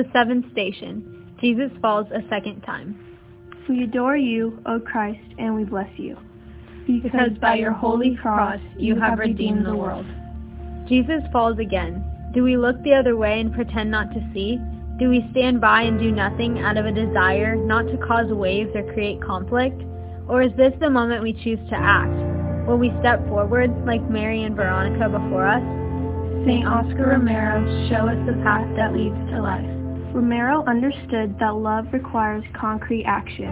The seventh station. Jesus falls a second time. We adore you, O Christ, and we bless you. Because by your holy cross you have redeemed the world. Jesus falls again. Do we look the other way and pretend not to see? Do we stand by and do nothing out of a desire not to cause waves or create conflict? Or is this the moment we choose to act? Will we step forward like Mary and Veronica before us? St. Oscar Romero, show us the path that leads to life. Romero understood that love requires concrete action,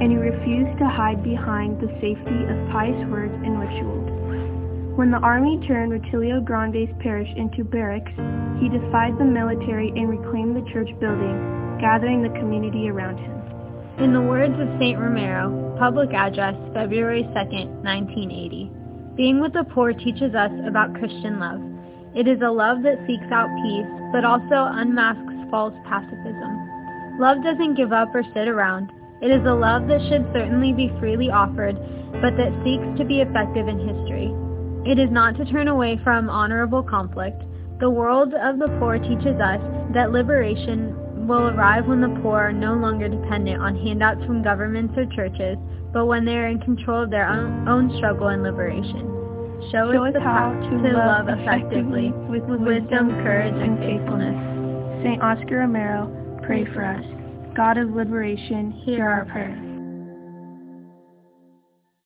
and he refused to hide behind the safety of pious words and rituals. When the army turned Rutilio Grande's parish into barracks, he defied the military and reclaimed the church building, gathering the community around him. In the words of St. Romero, public address, February 2, 1980, being with the poor teaches us about Christian love. It is a love that seeks out peace, but also unmasks false pacifism. Love doesn't give up or sit around. It is a love that should certainly be freely offered, but that seeks to be effective in history. It is not to turn away from honorable conflict. The world of the poor teaches us that liberation will arrive when the poor are no longer dependent on handouts from governments or churches, but when they are in control of their own, own struggle and liberation. Show, Show us how to love love effectively, with wisdom, courage, and faithfulness. St. Oscar Romero, pray for us. God of liberation, hear our prayer.